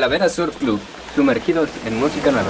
Calavera Surf Club, sumergidos en música nueva.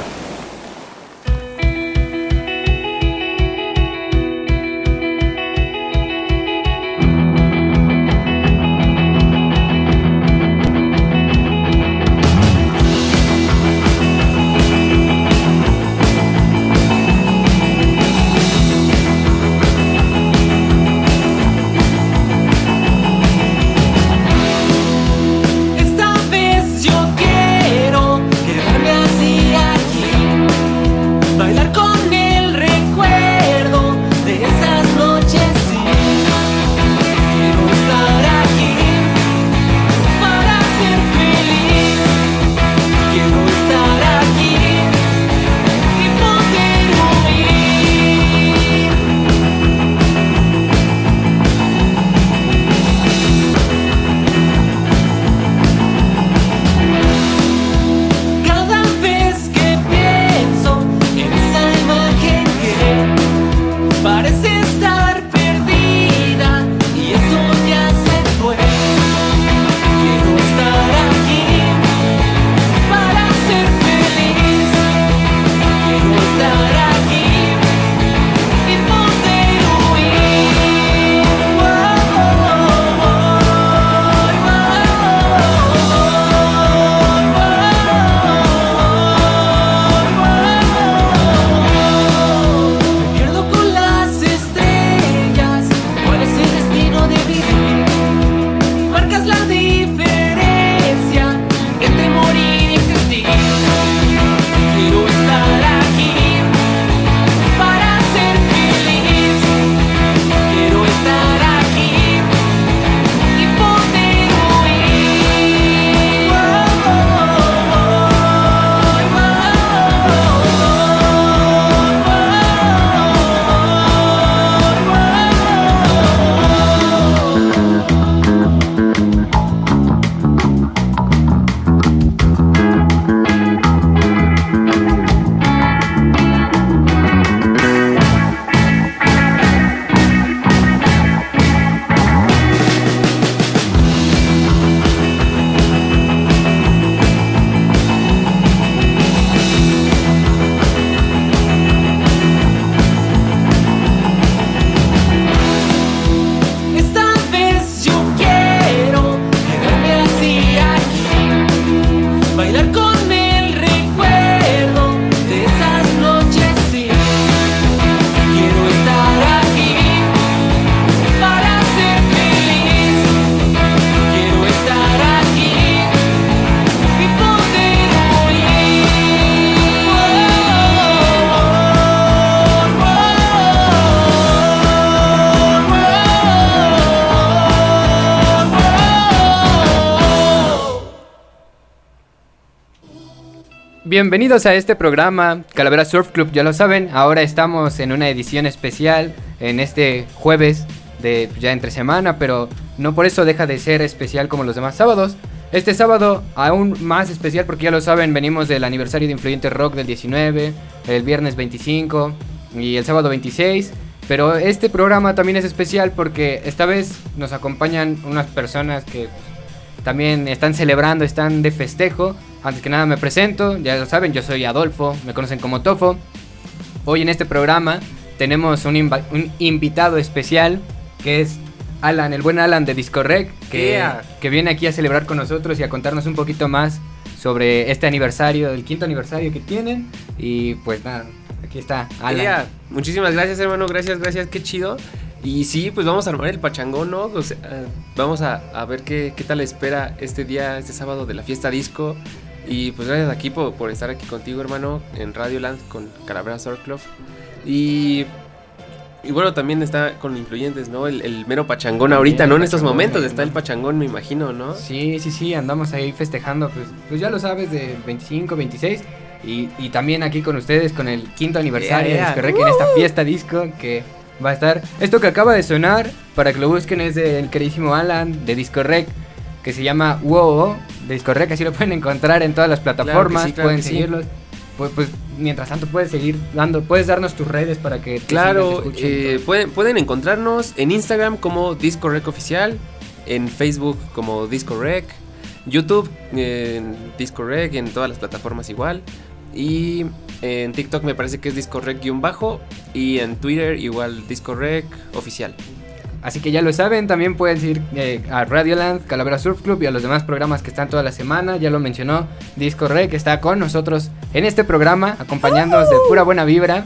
Bienvenidos a este programa, Calavera Surf Club, ya lo saben, ahora estamos en una edición especial en este jueves de ya entre semana, pero no por eso deja de ser especial como los demás sábados. Este sábado aún más especial porque ya lo saben, venimos del aniversario de Influyente Rock del 19, el viernes 25 y el sábado 26. Pero este programa también es especial porque esta vez nos acompañan unas personas que también están celebrando, están de festejo. Antes que nada me presento, ya lo saben, yo soy Adolfo, me conocen como Tofo. Hoy en este programa tenemos un, invitado especial que es Alan, el buen Alan de Discorrec, que, que viene aquí a celebrar con nosotros y a contarnos un poquito más sobre este aniversario, el quinto aniversario que tienen. Y pues nada, aquí está Alan. Muchísimas gracias hermano, gracias, gracias, qué chido. Y sí, pues vamos a armar el pachangón, ¿no? vamos a, a ver qué, qué, tal espera este día, este sábado de la fiesta disco. Y pues gracias aquí por, por estar aquí contigo, hermano, en Radio Land con Calavera Surf Club. Y, y bueno, también está con influyentes, ¿no? El, mero pachangón ahorita, ¿no? En estos momentos está el pachangón, me imagino, ¿no? Sí, sí, sí, andamos ahí festejando, pues, pues ya lo sabes, de 25, 26. Y, y también aquí con ustedes con el quinto aniversario de Disco en esta fiesta disco que va a estar. Esto que acaba de sonar, para que lo busquen, es del queridísimo Alan de Disco Rec, que se llama WoW de Disco Rec. Así lo pueden encontrar en todas las plataformas, pueden seguirlos. Pues, pues, mientras tanto puedes seguir dando, puedes darnos tus redes para que claro eh, pueden pueden encontrarnos en Instagram como Disco Rec oficial, en Facebook como Disco Rec, YouTube, en Disco Rec, en todas las plataformas igual. Y en TikTok me parece que es Disco Rec-bajo. Y en Twitter igual Disco Rec oficial. Así que ya lo saben, también pueden ir eh, a Radioland, Calavera Surf Club y a los demás programas que están toda la semana. Ya lo mencionó Disco Rec, que está con nosotros en este programa, acompañándonos de pura buena vibra.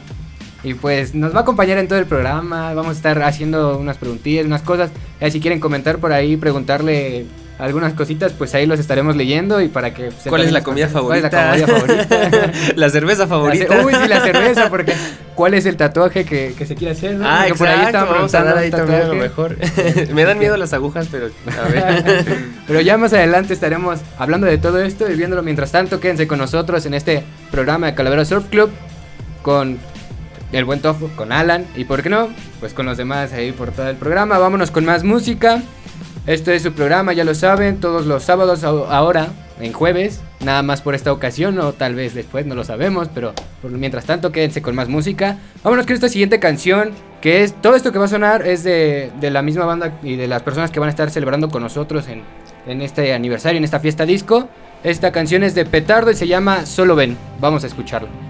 Y pues nos va a acompañar en todo el programa. Vamos a estar haciendo unas preguntillas, unas cosas. Y si quieren comentar por ahí, preguntarle algunas cositas, pues ahí los estaremos leyendo y para que... ¿Cuál es la comida favorita? ¿Cuál es la comida favorita? la cerveza favorita. uy, sí, la cerveza, porque ¿cuál es el tatuaje que, que se quiere hacer? ¿no? Ah, por ahí estamos vamos a dar ahí también lo mejor. Me dan miedo las agujas, pero a ver. pero ya más adelante estaremos hablando de todo esto y viéndolo. Mientras tanto, quédense con nosotros en este programa de Calavera Surf Club con el buen Tofu, con Alan y, ¿por qué no? Pues con los demás ahí por todo el programa. Vámonos con más música. Este es su programa, ya lo saben, todos los sábados ahora, en jueves, nada más por esta ocasión, o tal vez después, no lo sabemos, pero mientras tanto quédense con más música. Vámonos con esta siguiente canción, que es, todo esto que va a sonar es de, la misma banda y de las personas que van a estar celebrando con nosotros en, en este aniversario, en esta fiesta disco. Esta canción es de Petardo y se llama Solo Ven, vamos a escucharlo.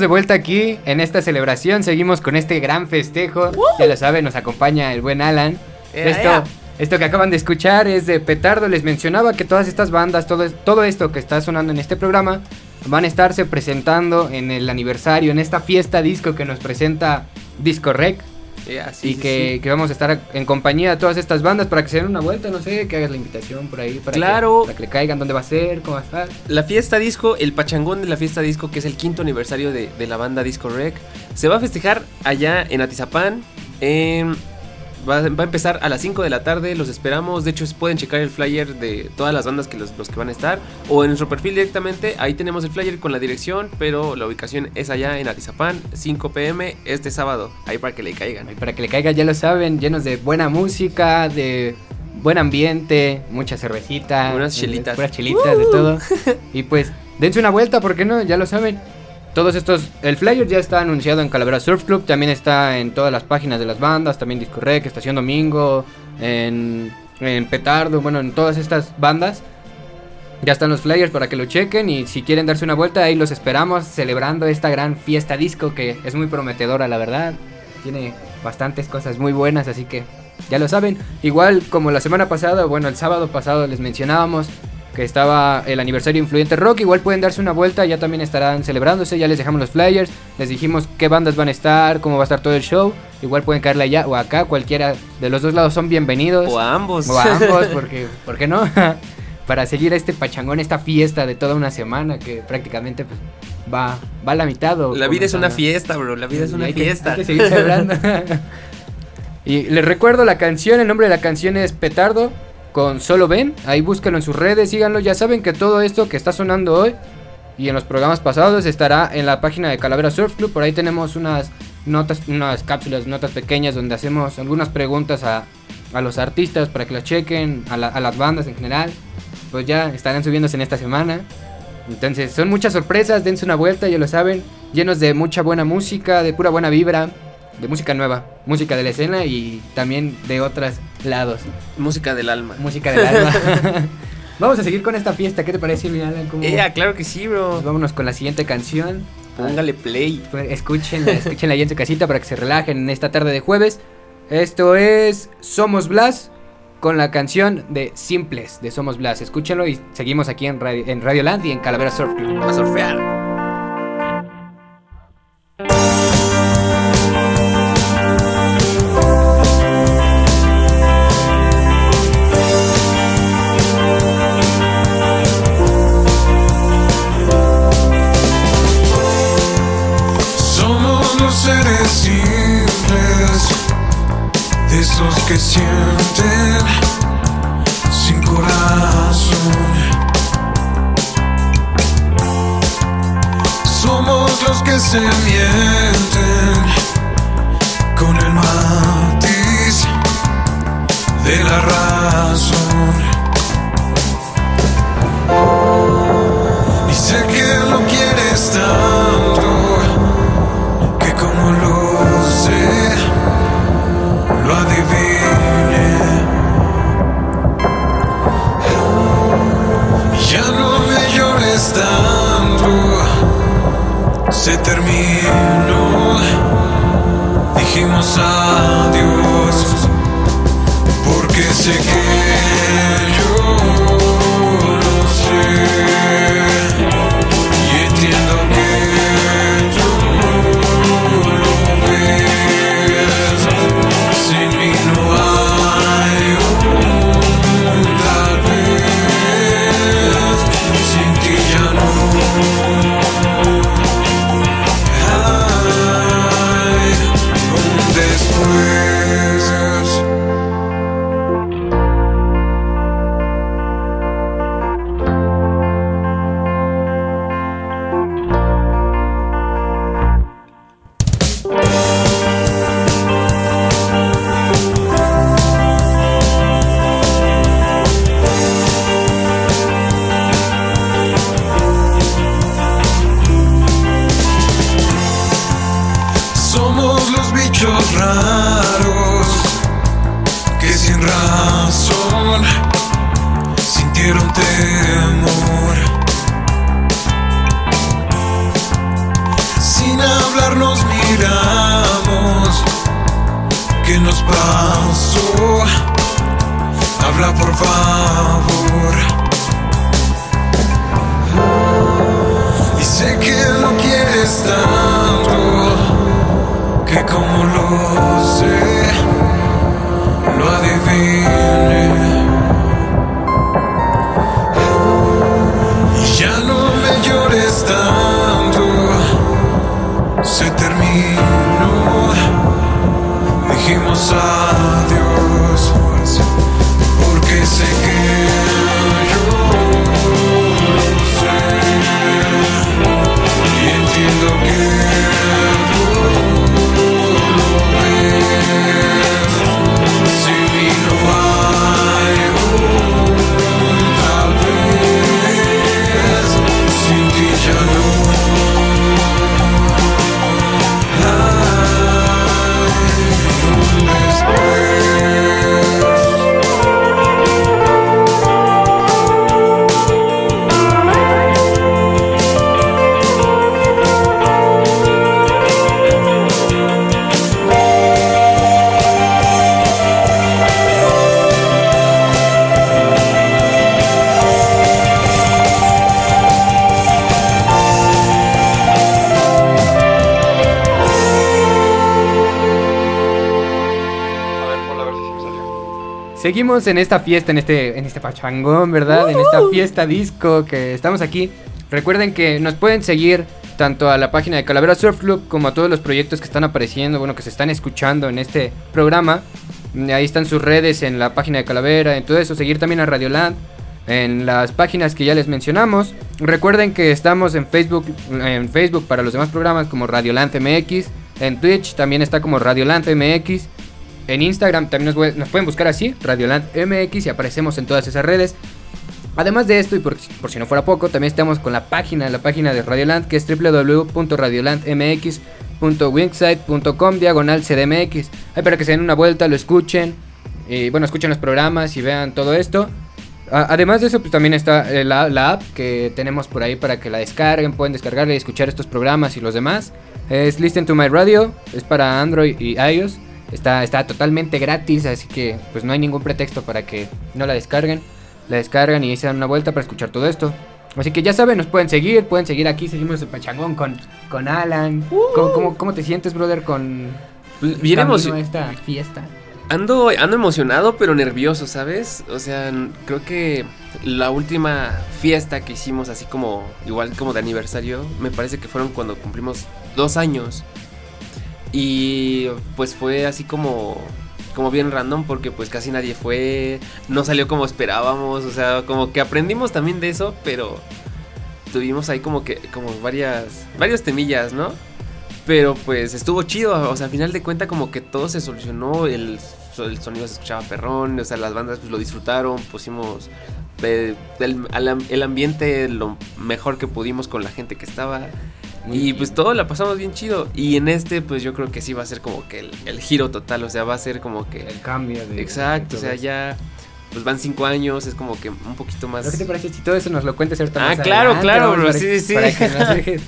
De vuelta aquí en esta celebración. Seguimos con este gran festejo. Ya lo saben, nos acompaña el buen Alan. esto, esto que acaban de escuchar es de Petardo. Les mencionaba que todas estas bandas, todo, todo esto que está sonando en este programa, van a estarse presentando en el aniversario, en esta fiesta disco que nos presenta Disco Rec y que, vamos a estar en compañía de todas estas bandas para que se den una vuelta, no sé, que hagas la invitación por ahí para, claro. que, le caigan, dónde va a ser, cómo va a estar. La fiesta disco, el pachangón de la fiesta disco, que es el quinto aniversario de, de la banda Disco Rec, se va a festejar allá en Atizapán. En Va, a empezar a las 5 de la tarde, los esperamos. De hecho, pueden checar el flyer de todas las bandas que los, que van a estar. O en nuestro perfil directamente, ahí tenemos el flyer con la dirección, pero la ubicación es allá en Atizapán, 5 pm este sábado. Ahí para que le caigan. Ahí para que le caigan, ya lo saben, llenos de buena música, de buen ambiente, mucha cervecita. Unas chelitas. Unas chelitas, de todo. Y pues, dense una vuelta, ¿por qué no? Ya lo saben. Todos estos, el flyer ya está anunciado en Calavera Surf Club, también está en todas las páginas de las bandas, también Discorrec, Estación Domingo, en, en Petardo, bueno, en todas estas bandas. Ya están los flyers para que lo chequen y si quieren darse una vuelta ahí los esperamos celebrando esta gran fiesta disco que es muy prometedora la verdad. Tiene bastantes cosas muy buenas, así que ya lo saben. Igual como la semana pasada, bueno, el sábado pasado les mencionábamos que estaba el aniversario Influyente Rock, igual pueden darse una vuelta, ya también estarán celebrándose, ya les dejamos los flyers, les dijimos qué bandas van a estar, cómo va a estar todo el show, igual pueden caerle allá o acá, cualquiera de los dos lados son bienvenidos. O a ambos. O a ambos, porque, ¿por qué no? Para seguir este pachangón, esta fiesta de toda una semana que prácticamente pues, va, va a la mitad. O La vida es una fiesta, bro, la vida es una hay que- fiesta. hay que seguir celebrando. y les recuerdo la canción, el nombre de la canción es Petardo con Solo Ven. Ahí búsquenlo en sus redes, síganlo. Ya saben que todo esto que está sonando hoy y en los programas pasados estará en la página de Calavera Surf Club. Por ahí tenemos unas notas, unas cápsulas, notas pequeñas donde hacemos algunas preguntas a, a los artistas para que las chequen, a, la- a las bandas en general. Pues ya estarán subiéndose en esta semana. Entonces, son muchas sorpresas, dense una vuelta, ya lo saben, llenos de mucha buena música, de pura buena vibra, de música nueva, música de la escena y también de otros lados, Música del alma. música del alma. Vamos a seguir con esta fiesta, ¿qué te parece, mi Alan? ¿Cómo- Eh, claro que sí, bro. Pues vámonos con la siguiente canción. Póngale play. Pues, Escúchenla, escúchenla ahí en su casita para que se relajen en esta tarde de jueves. Esto es Somos Blas con la canción de Simples de Somos Blas. Escúchenlo y seguimos aquí en Radio, en Radio Land y en Calavera Surf Club. A surfear. Somos Seguimos en esta fiesta, en este, en este pachangón, ¿verdad? En esta fiesta disco que estamos aquí. Recuerden que nos pueden seguir tanto a la página de Calavera Surf Club como a todos los proyectos que están apareciendo, bueno, que se están escuchando en este programa. Ahí están sus redes en la página de Calavera, en todo eso. Seguir también a Radioland, en las páginas que ya les mencionamos. Recuerden que estamos en Facebook, en Facebook para los demás programas como Radioland MX. En Twitch también está como Radioland MX. En Instagram también nos, pueden buscar así, Radioland MX, y aparecemos en todas esas redes. Además de esto, y por, si no fuera poco, también estamos con la página, la página de Radioland, que es www.radiolandmx.wixsite.com diagonal CDMX. Ahí para que se den una vuelta, lo escuchen, y bueno, escuchen los programas y vean todo esto. Además de eso, pues también está eh, la, la, app que tenemos por ahí para que la descarguen, pueden descargarla y escuchar estos programas y los demás. Es Listen to My Radio, es para Android y iOS. Está, está totalmente gratis, así que pues no hay ningún pretexto para que no la descarguen. La descargan y se dan una vuelta para escuchar todo esto. Así que ya saben, nos pueden seguir, pueden seguir aquí, seguimos el pachangón con, con Alan. Uh. ¿Cómo, cómo, cómo, te sientes, brother, con pues bien esta fiesta? Ando, ando emocionado, pero nervioso, ¿sabes? O sea, creo que la última fiesta que hicimos, así como, igual como de aniversario, me parece que fueron cuando cumplimos dos años. Y pues fue así como como bien random porque pues casi nadie fue, no salió como esperábamos, o sea, como que aprendimos también de eso, pero tuvimos ahí como que como varias varios temillas, ¿no? Pero pues estuvo chido, o sea, al final de cuenta como que todo se solucionó, el, el sonido se escuchaba perrón, o sea, las bandas pues lo disfrutaron, pusimos el, el, el ambiente lo mejor que pudimos con la gente que estaba. Muy y pues todo la pasamos bien chido. Y en este, pues yo creo que sí va a ser como que el, el giro total. O sea, va a ser como que. El cambio de. Exacto, de o sea, ya. Pues van cinco años, es como que un poquito más. ¿Qué te parece si todo eso nos lo cuentes ahorita Ah, claro, adelante, claro, bro, para, sí, sí. Para que nos dejes.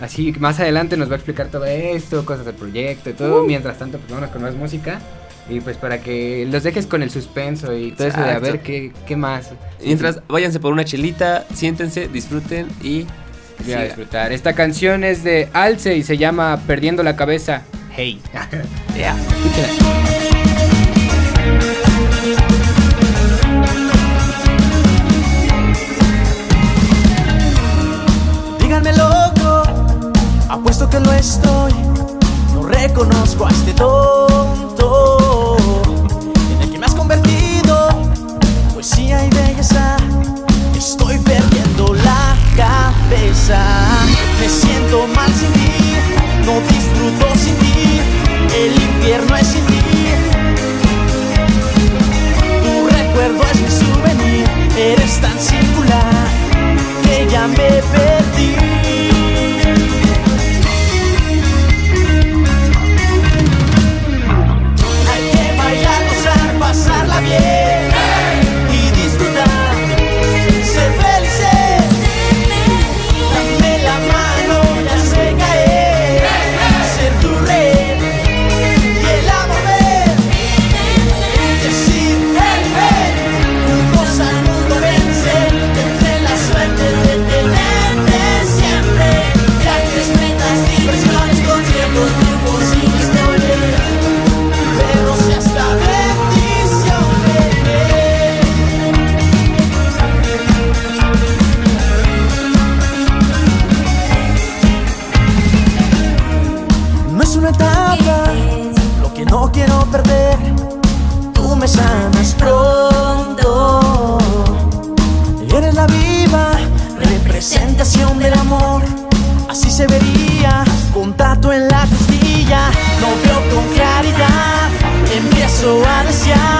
Así, más adelante nos va a explicar todo esto, cosas del proyecto y todo. Uh. Mientras tanto, pues vámonos con más música. Y pues para que los dejes con el suspenso y todo Exacto. eso de a ver qué, qué más. Mientras, váyanse por una chelita, siéntense, disfruten y Voy a disfrutar. Esta canción es de Alce y se llama Perdiendo la cabeza. Hey. yeah. Díganme loco, apuesto que lo estoy. No reconozco a este tonto Me siento mal sin ti, no disfruto sin ti, el infierno es sin ti. Tu recuerdo es mi souvenir, eres tan singular que ya me perdí. so I of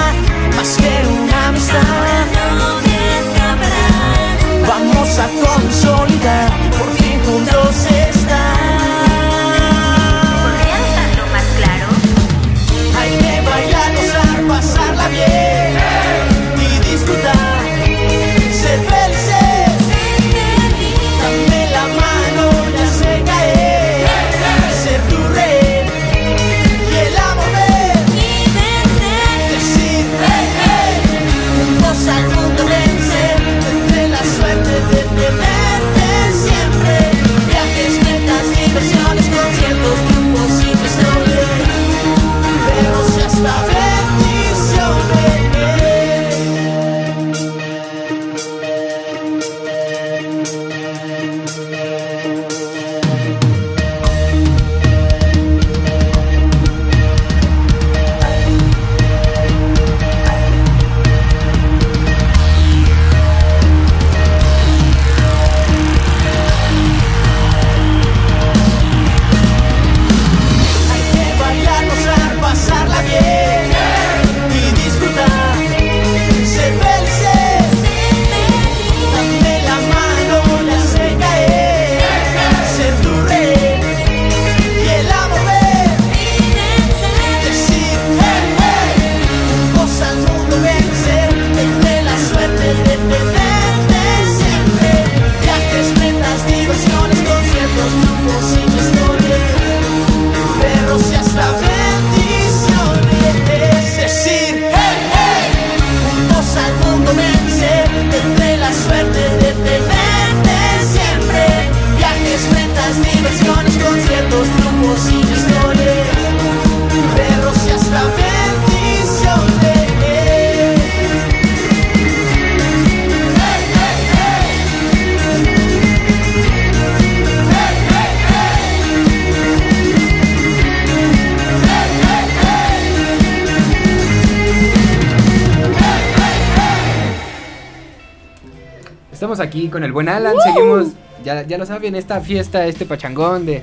aquí con el buen Alan, seguimos, ya, ya lo saben, esta fiesta, este pachangón de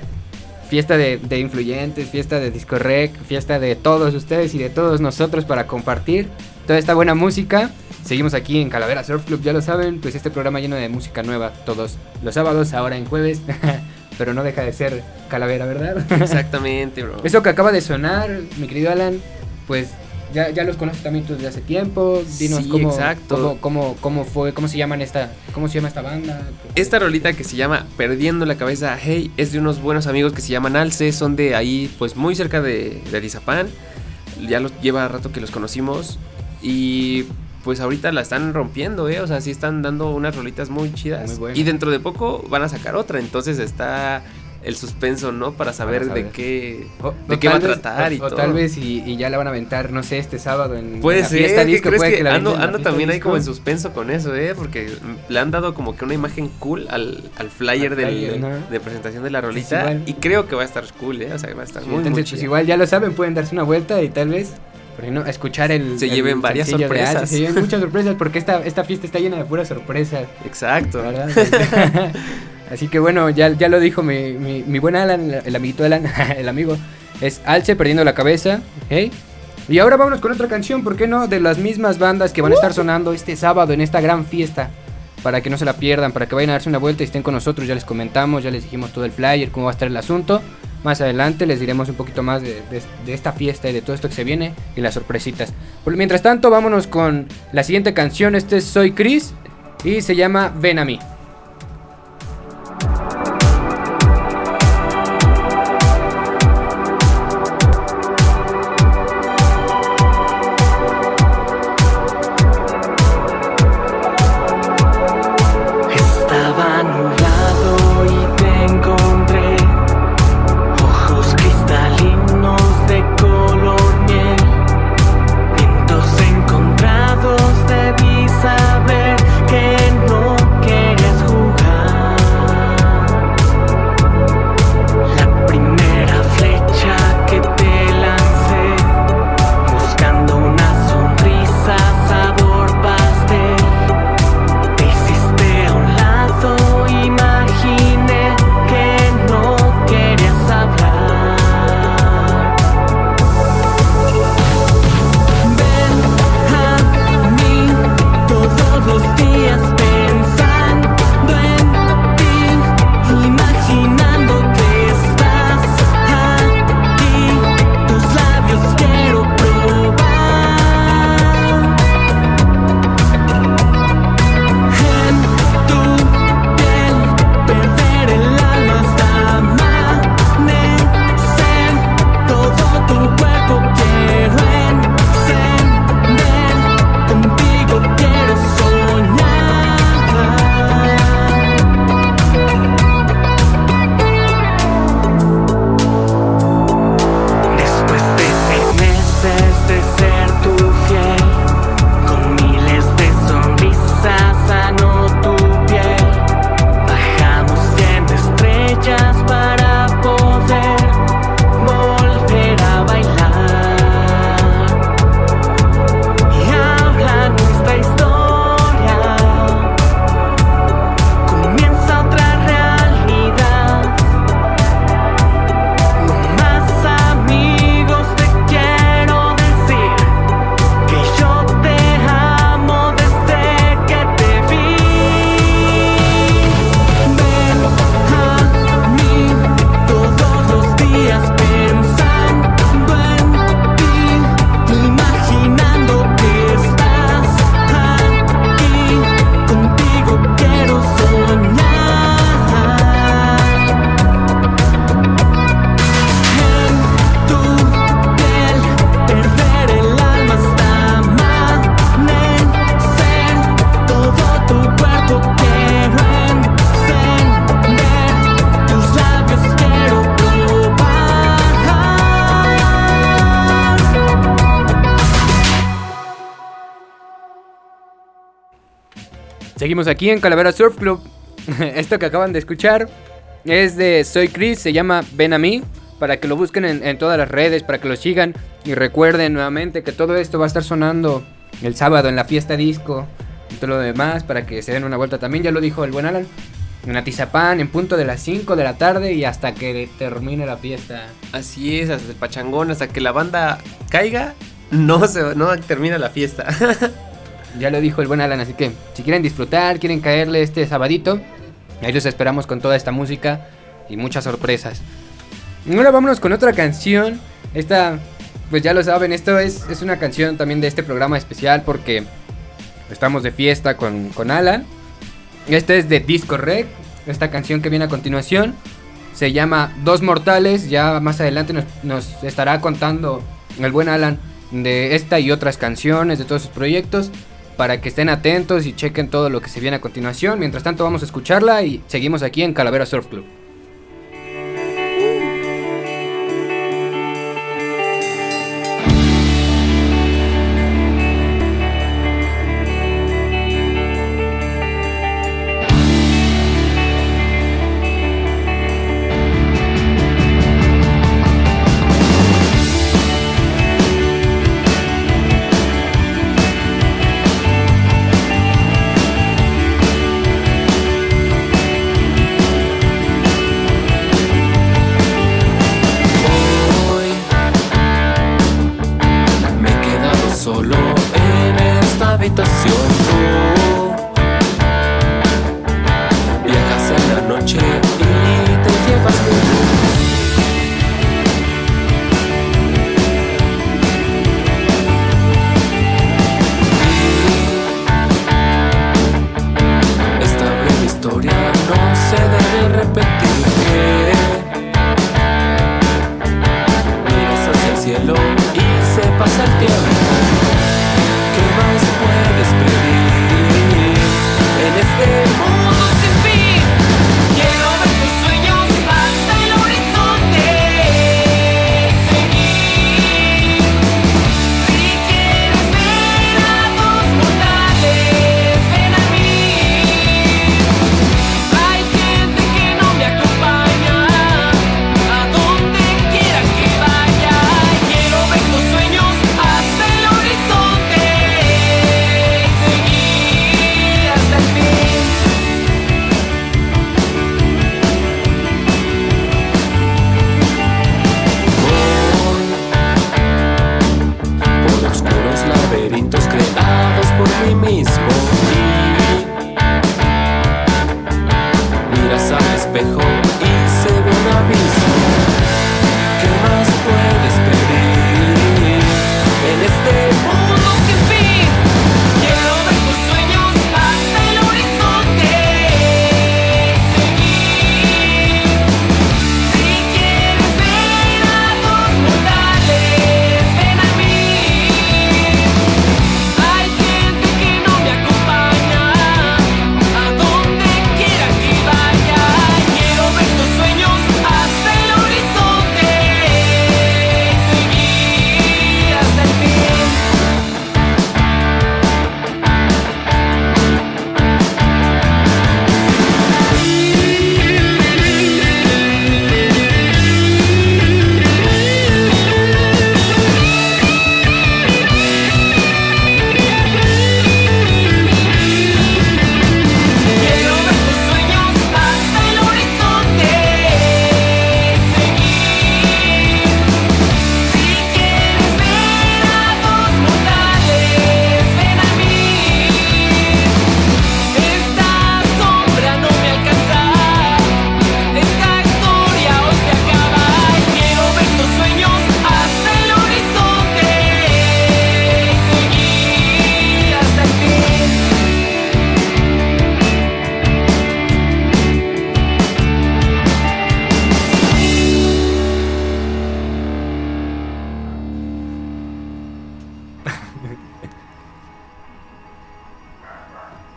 fiesta de, de influyentes, fiesta de Disco Rec, fiesta de todos ustedes y de todos nosotros para compartir toda esta buena música. Seguimos aquí en Calavera Surf Club, ya lo saben, pues este programa lleno de música nueva todos los sábados, ahora en jueves, pero no deja de ser Calavera, ¿verdad? Exactamente, bro. Eso que acaba de sonar, mi querido Alan, pues ya, ya los conoces también tú desde hace tiempo. Dinos Sí, cómo, exacto. Cómo, cómo, cómo fue, cómo se llaman esta, cómo se llama esta banda. Esta rolita que se llama Perdiendo la cabeza, hey, es de unos buenos amigos que se llaman Alce, son de ahí, pues muy cerca de, de. Ya los lleva rato que los conocimos y pues ahorita la están rompiendo, eh, o sea, sí están dando unas rolitas muy chidas. Muy y dentro de poco van a sacar otra, entonces está el suspenso, ¿no? Para saber, saber. de qué O- de o qué va a vez- tratar o, y o todo. tal vez y, y ya la van a aventar, no sé, este sábado en, Puede en la ser, fiesta ¿qué disco. puede que, la ando, en la ando fiesta también ahí como en suspenso con eso, ¿eh? Porque le han dado como que una imagen cool al, al flyer, Al del- flyer, ajá. de presentación de la rolita. igual. y creo que va a estar cool, ¿eh? O sea, va a estar Sí, muy, muy entonces, pues chida. igual ya lo saben, pueden darse una vuelta y tal vez, no, escuchar el. Se el lleven varias de sorpresas. Se lleven muchas sorpresas porque esta, esta fiesta está llena de puras sorpresas. Exacto. ¿verdad? Así que bueno, ya, ya lo dijo mi, mi, mi buen Alan, el amiguito Alan, el amigo. Es Alce perdiendo la cabeza. ¿ok? Y ahora vámonos con otra canción, ¿por qué no? De las mismas bandas que van a estar sonando este sábado en esta gran fiesta. Para que no se la pierdan, para que vayan a darse una vuelta y estén con nosotros. Ya les comentamos, ya les dijimos todo el flyer, cómo va a estar el asunto. Más adelante les diremos un poquito más de, de- de esta fiesta y de todo esto que se viene y las sorpresitas. Por- mientras tanto, vámonos con la siguiente canción. Este es Soy Chris y se llama Ven a mí. Seguimos aquí en Calavera Surf Club. Esto que acaban de escuchar es de Soy Chris, se llama Ven a mí. Para que lo busquen en, todas las redes, para que lo sigan. Y recuerden nuevamente que todo esto va a estar sonando el sábado en la fiesta disco. y todo lo demás para que se den una vuelta también, ya lo dijo el buen Alan. En Atizapán, en punto de las 5 de la tarde y hasta que termine la fiesta. Así es, hasta el pachangón, hasta que la banda caiga, no se no termina la fiesta. Ya lo dijo el buen Alan, así que si quieren disfrutar, quieren caerle este sabadito, ahí los esperamos con toda esta música y muchas sorpresas. Ahora vámonos con otra canción. Esta, pues ya lo saben, esto es, es una canción también de este programa especial porque estamos de fiesta con, con Alan. Esta es de Disco Rec, esta canción que viene a continuación. Se llama Dos Mortales, ya más adelante nos, nos estará contando el buen Alan de esta y otras canciones, de todos sus proyectos, para que estén atentos y chequen todo lo que se viene a continuación. Mientras tanto vamos a escucharla y seguimos aquí en Calavera Surf Club.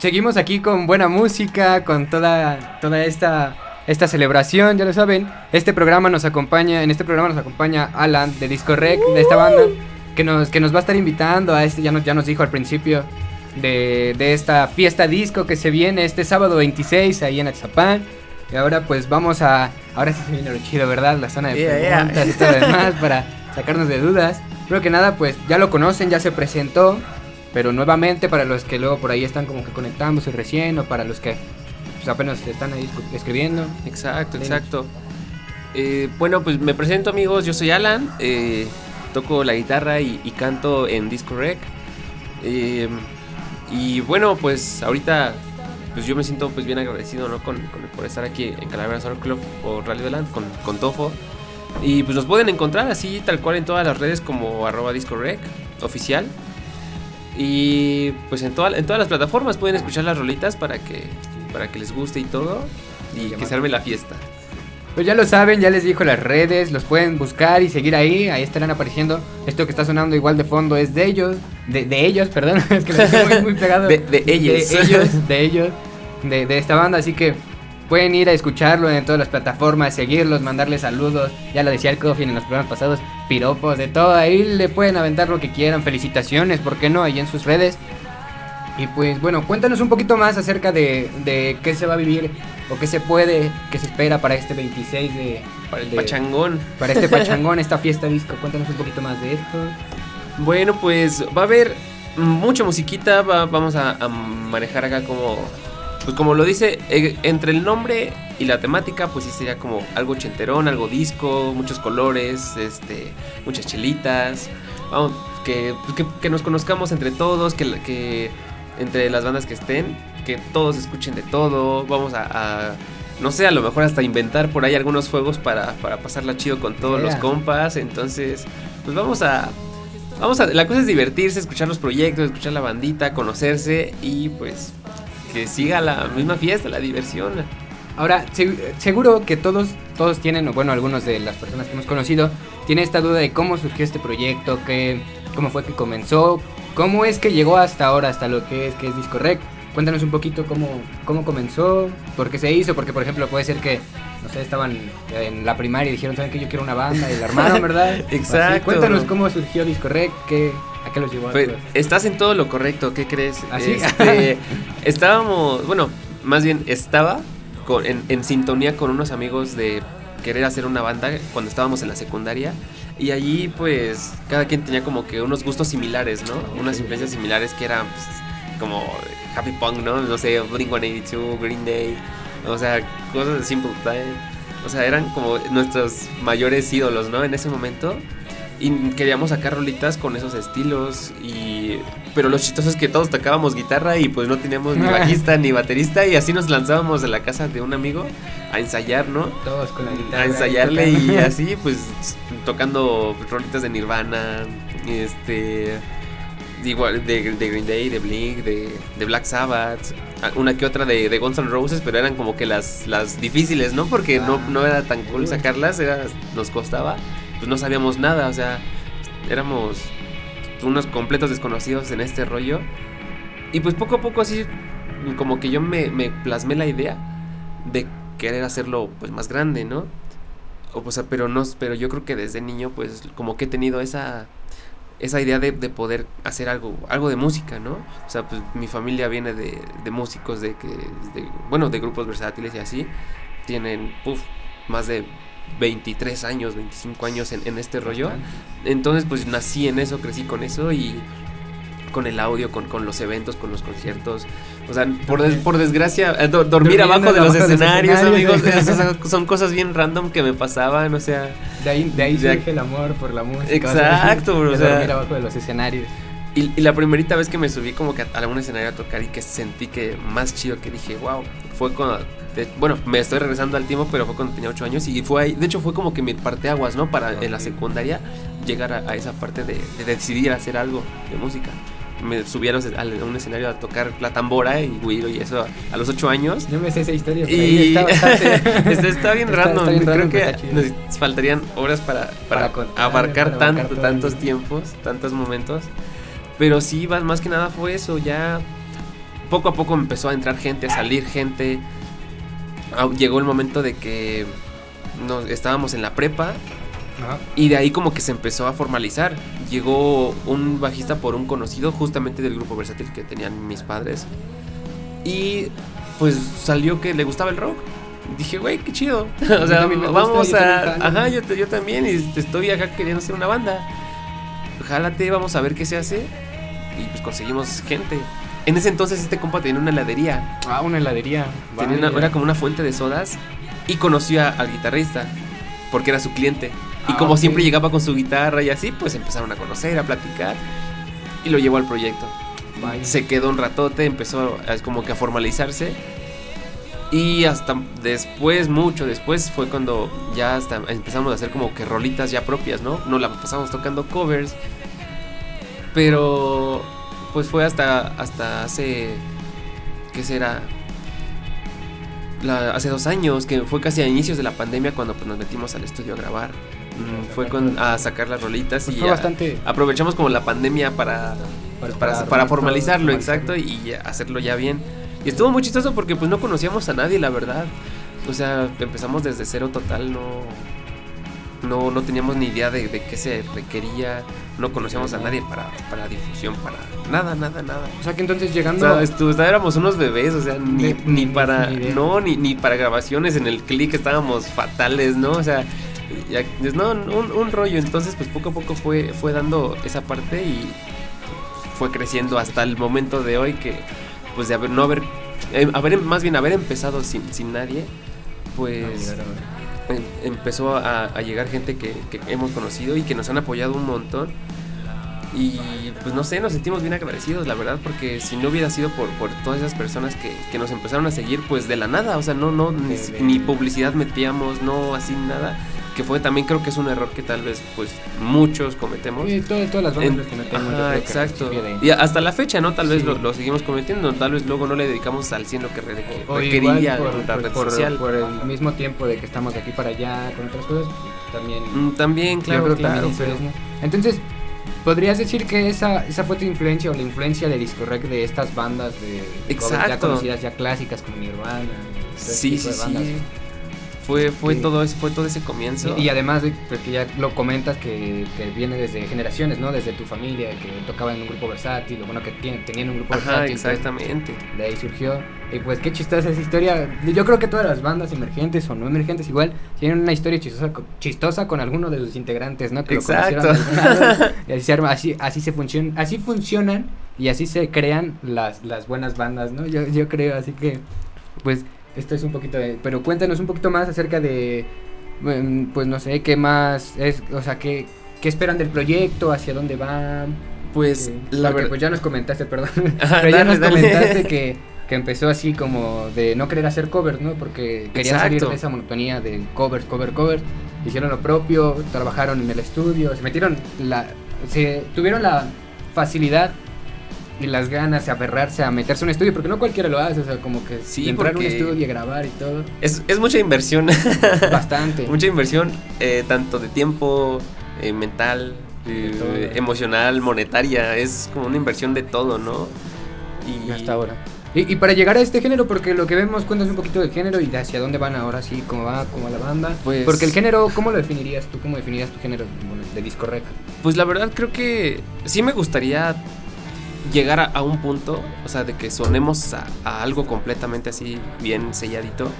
Seguimos aquí con buena música, con toda, toda esta, esta celebración, ya lo saben. Este programa nos acompaña, en este programa nos acompaña Alan de Disco Rec, de esta banda, que nos, que nos va a estar invitando a este, ya nos, ya nos dijo al principio, de, de esta fiesta disco que se viene este sábado 26 ahí en Atzapán. Y ahora pues vamos a, ahora sí se viene lo chido, ¿verdad? La zona de Yeah, yeah. preguntas y todo demás para sacarnos de dudas. Primero que nada pues ya lo conocen, ya se presentó. Pero nuevamente para los que luego por ahí están como que conectándose recién o para los que pues, apenas están ahí escribiendo. Exacto, exacto. Eh, bueno, pues me presento amigos, yo soy Alan, eh, toco la guitarra y, y canto en Disco Rec. Eh, y bueno, pues ahorita pues yo me siento pues bien agradecido ¿no? con, con- por estar aquí en Calavera Sound Club o Rally Land con, con Tofo. Y pues nos pueden encontrar así tal cual en todas las redes como arroba Disco Rec oficial. Y pues en, toda- en todas las plataformas pueden escuchar las rolitas para que, para que les guste y todo. Y que se arme la fiesta. Pues ya lo saben, ya les dijo las redes, los pueden buscar y seguir ahí, ahí estarán apareciendo. Esto que está sonando igual de fondo es de ellos, de, de ellos, perdón, es que lo dejé muy, muy pegado. De- de ellos. De ellos, de ellos, de, de esta banda, así que pueden ir a escucharlo en todas las plataformas, seguirlos, mandarles saludos, ya lo decía el Coffee en los programas pasados, piropos, de todo, ahí le pueden aventar lo que quieran, felicitaciones, ¿por qué no? Ahí en sus redes. Y pues bueno, cuéntanos un poquito más acerca de, de qué se va a vivir o qué se puede, qué se espera para este 26 de... Para el de- pachangón. Para este pachangón, esta fiesta disco. Cuéntanos un poquito más de esto. Bueno, pues va a haber mucha musiquita. va- vamos a, a manejar acá como. Pues como lo dice, eh, entre el nombre y la temática, pues sí sería como algo chenterón, algo disco, muchos colores, este, muchas chelitas. Vamos, que, pues, que, que nos conozcamos entre todos, que, que entre las bandas que estén, que todos escuchen de todo. Vamos a, a, no sé, a lo mejor hasta inventar por ahí algunos juegos para, para pasarla chido con todos los compas. Entonces, pues vamos a, Vamos a, la cosa es divertirse, escuchar los proyectos, escuchar la bandita, conocerse y pues que siga la misma fiesta, la diversión. Ahora, se- seguro que todos, todos tienen, o bueno, algunos de las personas que hemos conocido, tienen esta duda de cómo surgió este proyecto, qué, cómo fue que comenzó, cómo es que llegó hasta ahora, hasta lo que es, que es Disco Rec. Cuéntanos un poquito cómo, cómo comenzó, por qué se hizo, porque por ejemplo puede ser que, no sé, estaban en la primaria y dijeron, ¿saben que yo quiero una banda? Y la armaron, ¿verdad? O así. Exacto. Cuéntanos cómo surgió Disco Rec, qué, a qué los llevó Pues, estás en todo lo correcto, ¿qué crees? ¿Ah, sí? Este, estábamos, bueno, más bien estaba con- en, en sintonía con unos amigos de querer hacer una banda cuando estábamos en la secundaria. Y allí, pues, cada quien tenía como que unos gustos similares, ¿no? Unas influencias similares que eran, pues, como Happy Punk, ¿no? No sé, Blink 182, Green Day, o sea, cosas de Simple Time. O sea, eran como nuestros mayores ídolos, ¿no? En ese momento. Y queríamos sacar rolitas con esos estilos. Y. Pero lo chistoso es que todos tocábamos guitarra y pues no teníamos ni bajista ni baterista. Y así nos lanzábamos de la casa de un amigo a ensayar, ¿no? Todos con la guitarra. A ensayarle y así, pues tocando rolitas de Nirvana. Este. Igual de, de Green Day, de Blink, de, de Black Sabbath, una que otra de, de Guns N' Roses, pero eran como que las, las difíciles, ¿no? Porque no, no era tan cool sacarlas, era, nos costaba, pues no sabíamos nada, o sea, éramos unos completos desconocidos en este rollo. Y pues poco a poco así, como que yo me, plasmé la idea de querer hacerlo pues más grande, ¿no? O, o sea, pero no, pero yo creo que desde niño pues como que he tenido esa esa idea de, de poder hacer algo algo de música, ¿no? O sea, pues mi familia viene de, de músicos de que bueno, de grupos versátiles y así tienen puf, más de 23 años, 25 años en, en este rollo. Entonces, pues nací en eso, crecí con eso y con el audio, con, con los eventos, con los conciertos. O sea, por, des- por desgracia, eh, do- dormir abajo de los escenarios, escenarios, amigos. esas son- cosas bien random que me pasaban, o sea. De ahí, de ahí surge el amor por la música. Exacto, bro, o sea- dormir abajo de los escenarios. Y, y la primerita vez que me subí como que a algún escenario a tocar y que sentí que más chido que dije, wow, fue cuando, de- bueno, me estoy regresando al tiempo, pero fue cuando tenía 8 años y fue ahí, de hecho fue como que mi parteaguas, ¿no? Para en la secundaria llegar a, a esa parte de, de decidir hacer algo de música. Me subí a, los- a un escenario a tocar la tambora y güiro y eso a, los 8 años. Yo me sé esa historia. ahí Y está, bastante- está, está bien random. está bien Creo que pero nos faltarían horas para, para, Para contar, abarcar, para tanto, abarcar todo tantos tiempos, tantos momentos. Pero sí, más, más que nada fue eso. Ya poco a poco empezó a entrar gente, a salir gente. Llegó el momento de que nos, estábamos en la prepa Ajá. y de ahí como que se empezó a formalizar. Llegó un bajista por un conocido justamente del grupo versátil que tenían mis padres. Y pues salió que le gustaba el rock. Dije, güey, qué chido. o sea, gusta, vamos yo a... Ajá, yo, yo también. Y estoy acá queriendo hacer una banda. Jálate, vamos a ver qué se hace. Y pues conseguimos gente. En ese entonces este compa tenía una heladería, Ah, una heladería. tenía una- era como una fuente de sodas y conoció a- al guitarrista porque era su cliente. Y Ah, como siempre llegaba con su guitarra y así, pues empezaron a conocer, a platicar y lo llevó al proyecto. Se quedó un ratote, empezó a, como que a formalizarse. Y hasta después, mucho después, fue cuando ya hasta empezamos a hacer como que rolitas ya propias, ¿no? No la pasamos tocando covers. Pero pues fue hasta, hasta hace, ¿qué será? La- hace dos años, que fue casi a inicios de la pandemia cuando pues, nos metimos al estudio a grabar. Mm, fue con, a sacar las rolitas Pues y fue a- aprovechamos aprovechamos como la pandemia para, pues, para, para formalizarlo, exacto, y hacerlo ya bien. Y estuvo muy chistoso porque pues no conocíamos a nadie, la verdad. O sea, empezamos desde cero total, no, no, no teníamos ni idea de, de qué se requería, no conocíamos a nadie para, para difusión, para nada, nada, nada. O sea que entonces O llegando. sea, estu- o sea, éramos unos bebés, o sea, ni, Ni- ni ni- para, ni idea. no, ni, ni para grabaciones en el click estábamos fatales, ¿no? O sea, ya- pues, no, un, un rollo, entonces pues poco a poco fue, fue dando esa parte y fue creciendo hasta el momento de hoy que, pues de haber, no haber, eh, haber más bien haber empezado sin, sin nadie, pues empezó a, a llegar gente que, que hemos conocido y que nos han apoyado un montón. Y pues no sé, nos sentimos bien agradecidos, la verdad, porque si no hubiera sido por, por todas esas personas que, que nos empezaron a seguir, pues de la nada, o sea, no, no, ni, ni publicidad metíamos, no así nada, que fue también creo que es un error que tal vez pues muchos cometemos. Todo- todas las bandas En- los cometemos, Ajá, que exacto. de- Y hasta la fecha, ¿no? Tal vez Sí. lo, lo seguimos cometiendo, tal vez luego no le dedicamos al 100 lo que requería por, la por- red por- social. por el mismo tiempo de que estamos de aquí para allá con otras cosas, pues, también. Mm, También, claro, creo que claro. Entonces, ¿podrías decir que esa, esa fue tu influencia o la influencia de Disco Rec de estas bandas de de ya conocidas, ya clásicas como Nirvana? Sí, sí, sí. Fue, fue, Sí. todo, ese- fue todo ese comienzo. Y, y además, de, pues que ya lo comentas que, que viene desde generaciones, ¿no? Desde tu familia, que tocaba en un grupo versátil, o bueno, que tienen, tenían un grupo Ajá, versátil. pues, exactamente. De ahí surgió. Y pues qué chistosa esa historia. Yo creo que todas las bandas emergentes o no emergentes igual tienen una historia chistosa, chistosa con alguno de sus integrantes, ¿no? Que lo Exacto. y así, se arma- así, así se funcionan, así funcionan y así se crean las, las buenas bandas, ¿no? Yo, yo creo, así que pues esto es un poquito de... Pero cuéntanos un poquito más acerca de, pues no sé, qué más es, o sea, qué, qué esperan del proyecto, hacia dónde van. Pues Sí, la porque, verdad. Pues ya nos comentaste, perdón. Ajá, pero ya nos dale. comentaste que, que empezó así como de no querer hacer covers, ¿no? Porque querían salir de esa monotonía de covers, cover, cover. Hicieron lo propio, trabajaron en el estudio, se metieron la. Se tuvieron la facilidad y las ganas de aferrarse a meterse a un estudio, porque no cualquiera lo hace, o sea, como que Sí, entrar a un estudio y grabar y todo. Es, es mucha inversión. Bastante. mucha inversión, eh, tanto de tiempo, eh, mental, eh, emocional, monetaria. Es como una inversión de todo, ¿no? Y hasta ahora. Y, y para llegar a este género, porque lo que vemos cuentas un poquito del género y de hacia dónde van ahora sí, cómo va, cómo la banda. Pues- porque el género, ¿cómo lo definirías tú? ¿Cómo definirías tu género de disco rec? Pues la verdad creo que sí me gustaría llegar a, a un punto, o sea, de que sonemos a, a algo completamente así bien selladito.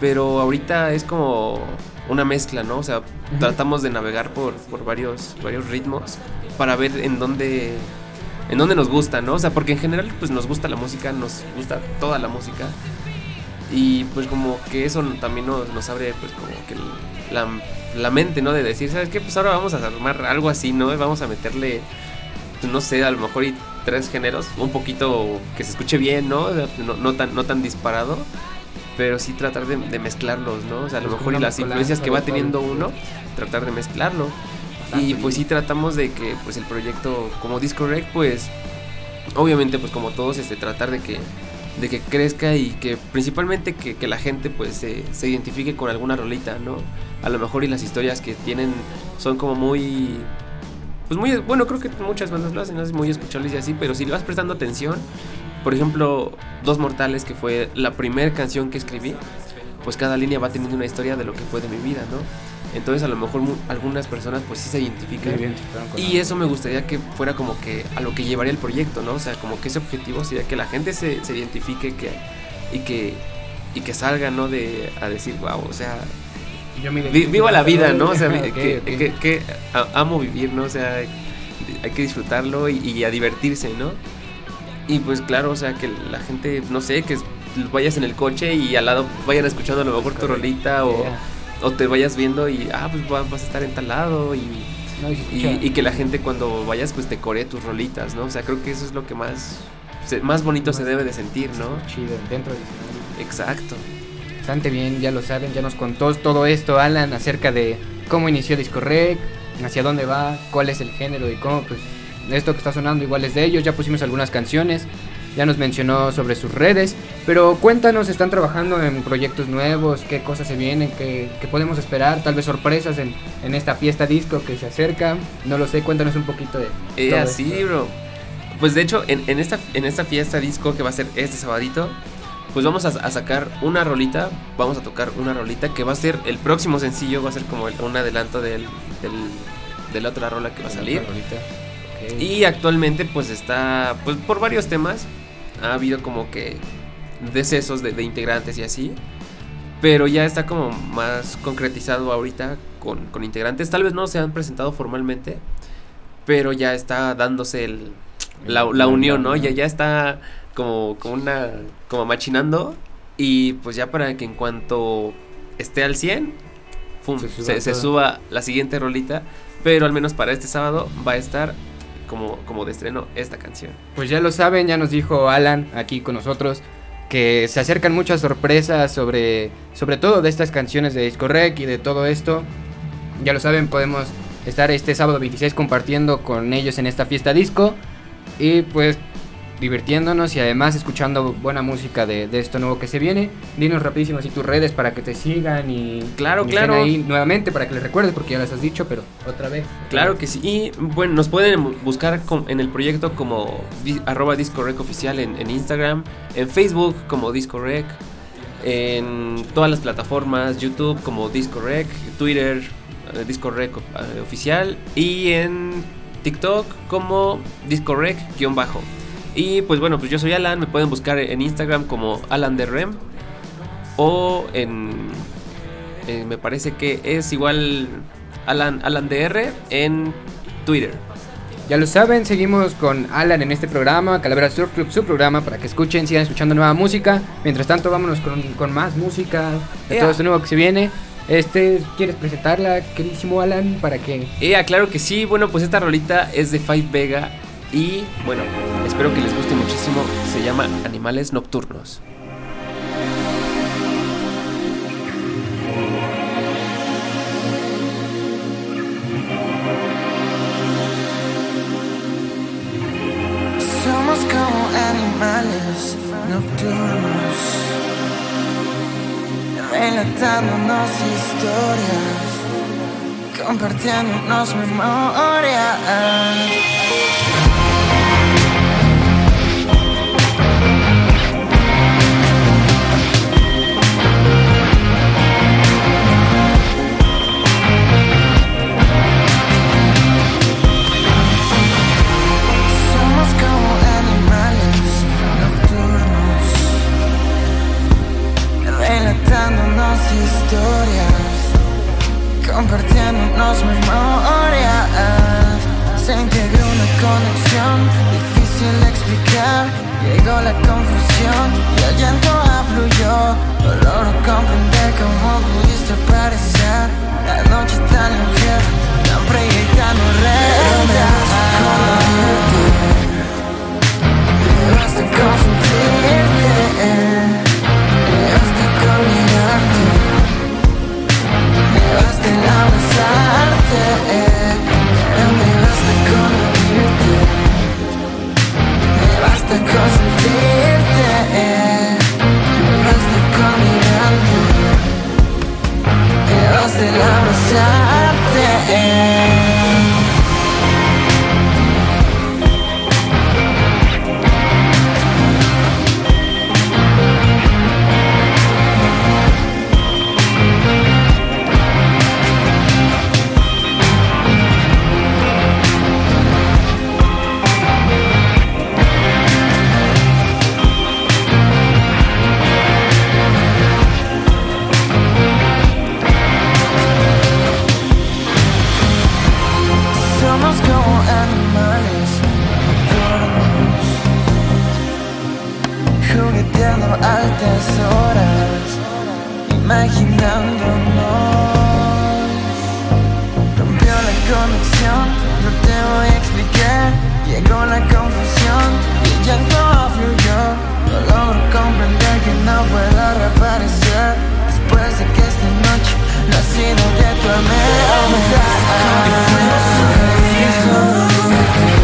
Pero ahorita es como una mezcla, ¿no? O sea, tratamos de navegar por, por varios, varios ritmos para ver en dónde, en dónde nos gusta, ¿no? O sea, porque en general pues nos gusta la música, nos gusta toda la música. Y pues como que eso también nos, nos abre pues como que la, la mente, ¿no? De decir, ¿sabes qué? Pues ahora vamos a armar algo así, ¿no? Vamos a meterle, pues, no sé, a lo mejor y tres géneros, un poquito que se escuche bien, ¿no? O sea, No, no tan, no tan disparado, pero sí tratar de, de mezclarlos, ¿no? O sea, a lo Pues mejor y las influencias que va teniendo uno, tratar de mezclarlo. Bastante Y pues sí tratamos de que pues el proyecto como Disco Rec, pues obviamente pues como todos este tratar de que de que crezca y que principalmente que, que la gente pues se, se identifique con alguna rolita, ¿no? A lo mejor y las historias que tienen son como muy pues muy bueno, creo que muchas bandas lo hacen, ¿no? es muy escuchables y así, pero si le vas prestando atención, por ejemplo, Dos Mortales que fue la primera canción que escribí, pues cada línea va teniendo una historia de lo que fue de mi vida, ¿no? Entonces a lo mejor algunas personas pues sí se identifican. Y eso me gustaría que fuera como que a lo que llevaría el proyecto, ¿no? O sea, como que ese objetivo sería que la gente se, se identifique que, y que y que salga, ¿no? De a decir, wow, o sea, Yo me vi- viva la vida, ¿no? O sea, que, amo vivir, ¿no? O sea, hay que disfrutarlo y, y a divertirse, ¿no? Y pues claro, o sea, que la gente, no sé, que vayas en el coche y al lado vayan escuchando a lo mejor tu rolita o, Yeah. o te vayas viendo y, ah, pues va- vas a estar en tal lado y, No, y que la gente cuando vayas pues te coree tus rolitas, ¿no? O sea, creo que eso es lo que más, más bonito se debe de sentir, ¿no? chido dentro escenario. Exacto. Bastante bien, ya lo saben, ya nos contó todo esto Alan acerca de cómo inició Disco Rec, hacia dónde va, cuál es el género y cómo pues esto que está sonando igual es de ellos, ya pusimos algunas canciones, ya nos mencionó sobre sus redes, pero cuéntanos, ¿están trabajando en proyectos nuevos? ¿Qué cosas se vienen? ¿Qué, qué podemos esperar? Tal vez sorpresas en, en esta fiesta disco que se acerca, no lo sé, cuéntanos un poquito de... Eh, así, esto. bro. Pues de hecho, en, en esta, en esta fiesta disco que va a ser este sabadito, pues vamos a, a sacar una rolita, vamos a tocar una rolita que va a ser el próximo sencillo, va a ser como el- un adelanto del, del, de la otra rola que va a salir. Y actualmente pues está, pues por varios temas, ha habido como que decesos de, de integrantes y así. Pero ya está como más concretizado ahorita con, con integrantes. Tal vez no se han presentado formalmente, pero ya está dándose el, la, la unión, ¿no? Ya, ya está como, como una, como machinando. Y pues ya para que en cuanto esté al 100, pum, Se suba se todo. suba la siguiente rolita. Pero al menos para este sábado va a estar como, como de estreno esta canción. Pues ya lo saben, ya nos dijo Alan aquí con nosotros que se acercan muchas sorpresas sobre, sobre todo de estas canciones de Disco Rec y de todo esto. Ya lo saben, podemos estar este sábado 26 compartiendo con ellos en esta fiesta disco y pues divirtiéndonos y además escuchando buena música de, de esto nuevo que se viene. Dinos rapidísimo así tus redes para que te sigan y, Claro, y claro. ahí nuevamente para que les recuerdes porque ya les has dicho, pero otra vez. Claro que sí. Y bueno, nos pueden buscar en el proyecto como di- arroba discorec oficial en, en Instagram, en Facebook como discorec, en todas las plataformas, YouTube como discorec, Twitter eh, discorec eh, oficial y en TikTok como discorec-bajo. Y pues bueno, pues yo soy Alan, me pueden buscar en Instagram como Alan de Rem o en eh, me parece que es igual Alan, Alan DR en Twitter. Ya lo saben, seguimos con Alan en este programa, Calavera Surf Club, su programa, para que escuchen, sigan escuchando nueva música. Mientras tanto, vámonos con, con más música de Ea. todo esto nuevo que se viene. Este, ¿quieres presentarla, queridísimo Alan? Para que. Eh, claro que sí, bueno, pues esta rolita es de Five Vega y bueno, espero que les guste muchísimo. Se llama Animales Nocturnos. Somos como animales nocturnos, relatándonos historias, compartiéndonos memorias. Relatándonos historias, compartiéndonos memorias. Se integró una conexión difícil de explicar. Llegó la confusión y el llanto afluyó. No logro comprender cómo pudiste aparecer. La noche tan ligera, tan fría y tan De la basarte, eh, me basta convirte, me basta conseguirte, eh, me basta cominarte, te vas de abrazarte. somos como animales nocturnos, jugueteando altas horas, imaginándonos. Rompió la conexión, no te voy a explicar. Llegó la confusión y el llanto fluyó. No logro comprender que no puedo reaparecer después de que esta noche no ha sido de tu amistad.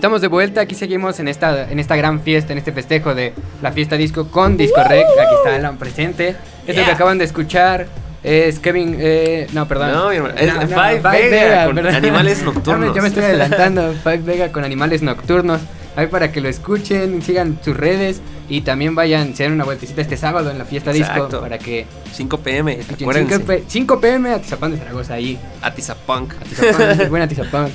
Estamos de vuelta, aquí seguimos en esta, en esta gran fiesta, en este festejo de la fiesta disco con Disco Rec. Aquí está Alan presente. Esto que Yeah. acaban de escuchar es Kevin. Eh, no, perdón. No, mi hermano, es Five Vega con perdón. Animales Nocturnos. Ya me, estoy adelantando. Five Vega con animales nocturnos. Ahí para que lo escuchen, sigan sus redes y también vayan, se den una vueltecita este sábado en la fiesta disco Exacto. para que 5 pm, escuchen acuérdense. 5 p- 5 pm a Tizapán de Zaragoza ahí. Atizapunk. Atizapán, buena Atizapán.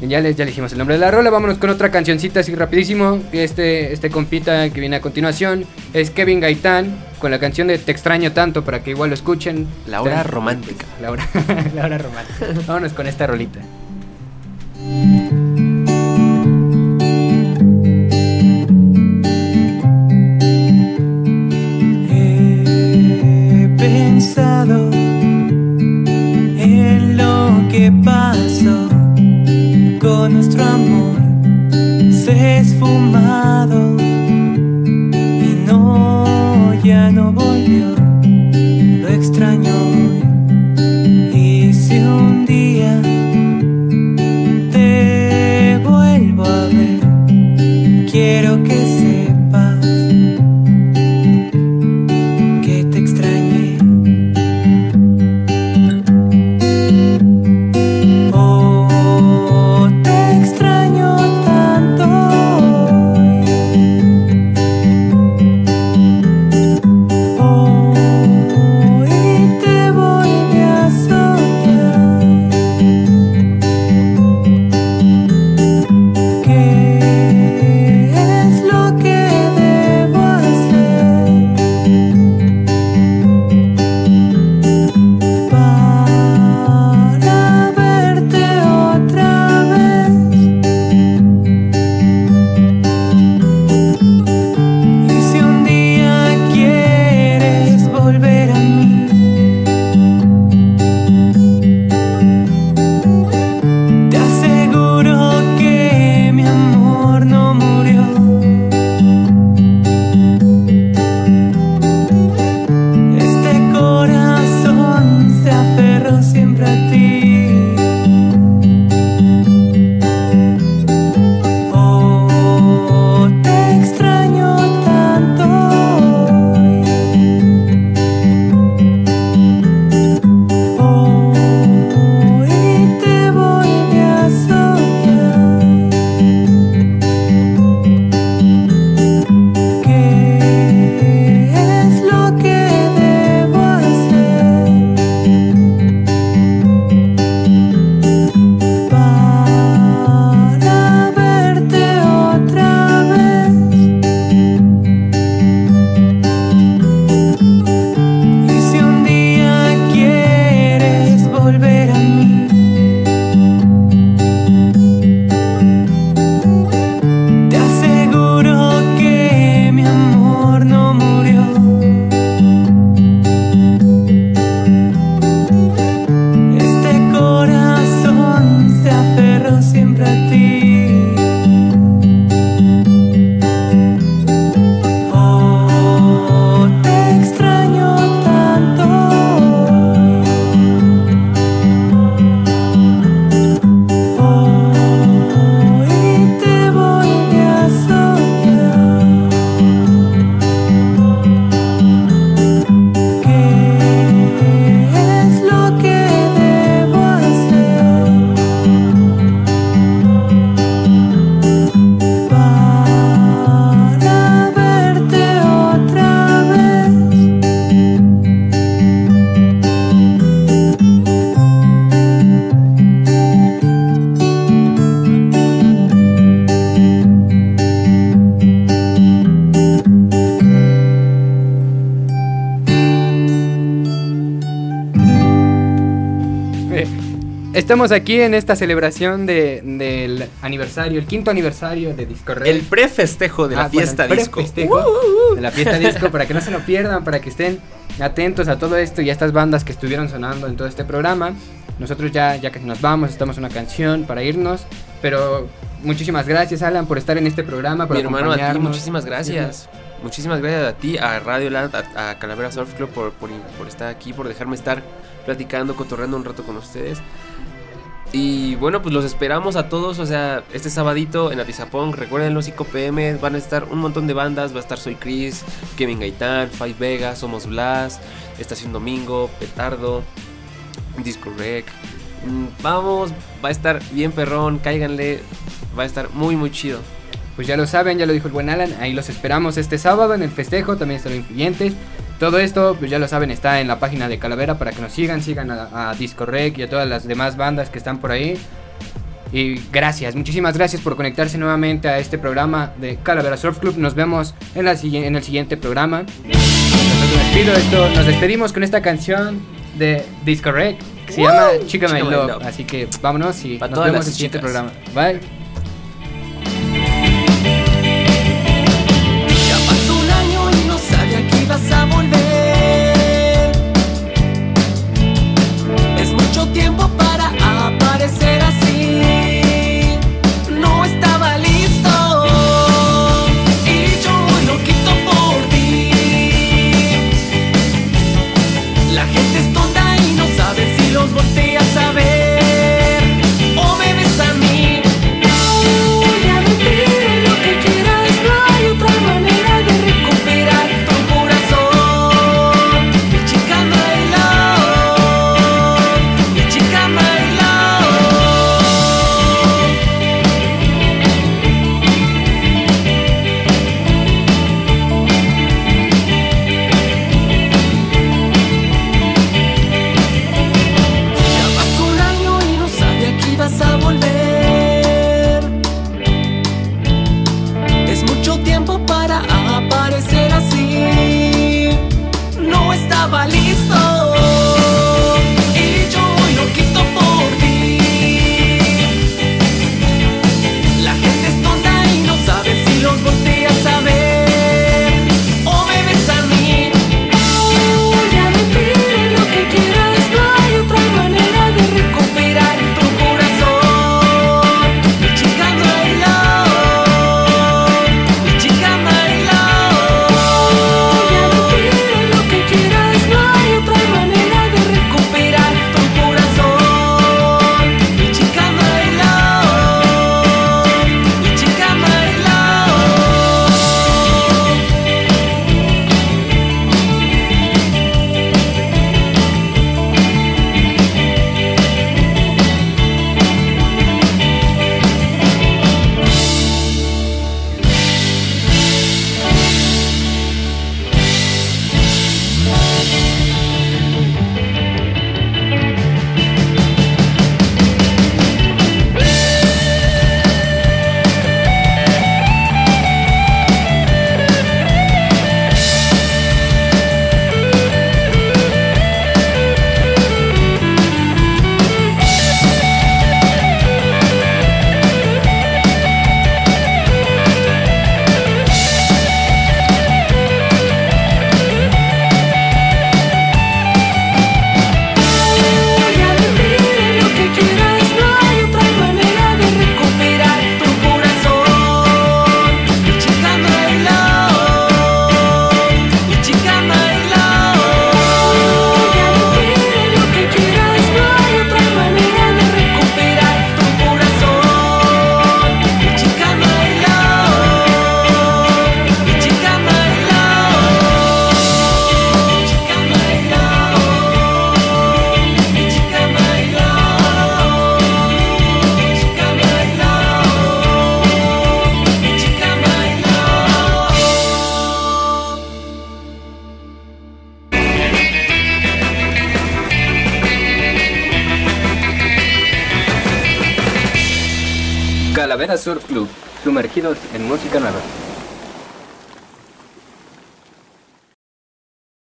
Ya les, ya le dijimos el nombre de la rola, vámonos con otra cancioncita así rapidísimo. Este, este compita que viene a continuación es Kevin Gaitán con la canción de Te extraño tanto para que igual lo escuchen. La hora romántica. La hora, la hora romántica. Vámonos con esta rolita. Estamos aquí en esta celebración de, del aniversario, el quinto aniversario de Disco Red. El prefestejo de la Ah, bueno, fiesta el disco. prefestejo de la fiesta disco para que no se lo pierdan, para que estén atentos a todo esto y a estas bandas que estuvieron sonando en todo este programa. Nosotros ya, ya casi nos vamos, estamos una canción para irnos, pero muchísimas gracias Alan por estar en este programa, por Mi hermano, a ti, muchísimas gracias. Muchísimas gracias a ti, a Radio Land, a, a Calavera Surf Club por, por, por estar aquí, por dejarme estar platicando, cotorreando un rato con ustedes. Y bueno, pues los esperamos a todos, o sea, este sabadito en Atizapón, recuerden los 5 pm, van a estar un montón de bandas, va a estar Soy Chris, Kevin Gaitán, Five Vegas, Somos Blast, Estación Domingo, Petardo, Disco Rec. Mm, Vamos, va a estar bien perrón, cáiganle, va a estar muy muy chido. Pues ya lo saben, ya lo dijo el buen Alan, ahí los esperamos este sábado en el festejo, también están influyentes. Todo esto, pues ya lo saben, está en la página de Calavera para que nos sigan, sigan a, a Disco Rec y a todas las demás bandas que están por ahí. Y gracias, muchísimas gracias por conectarse nuevamente a este programa de Calavera Surf Club. Nos vemos en, la, en el siguiente programa. Nos, despido esto, nos despedimos con esta canción de Disco Rec que se llama Chica My Love. Así que vámonos y nos vemos en el siguiente programa. Bye. Ibas a volver.